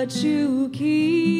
but you keep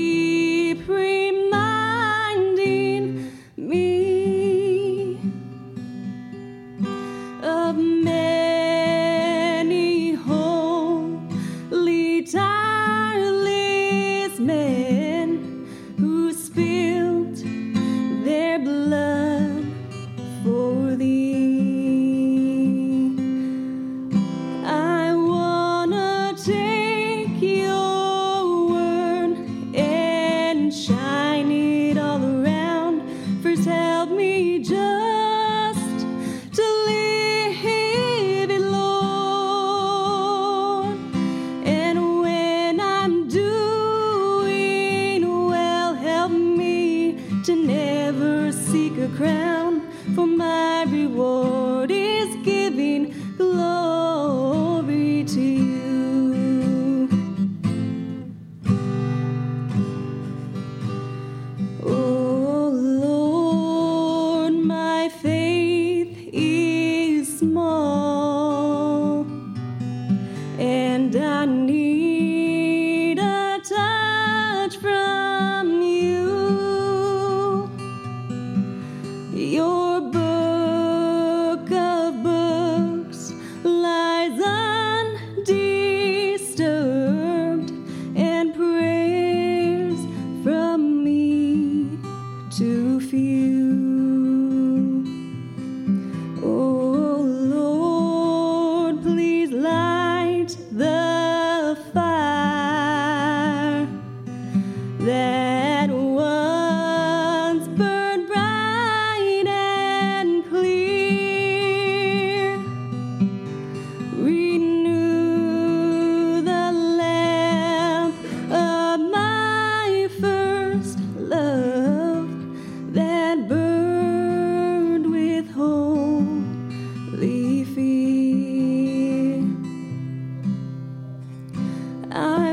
crown, for my reward is giving glory to you. Oh Lord, my faith is small, and I need. Your book of books lies undisturbed, and prayers from me too few. Oh Lord, please light the fire that. I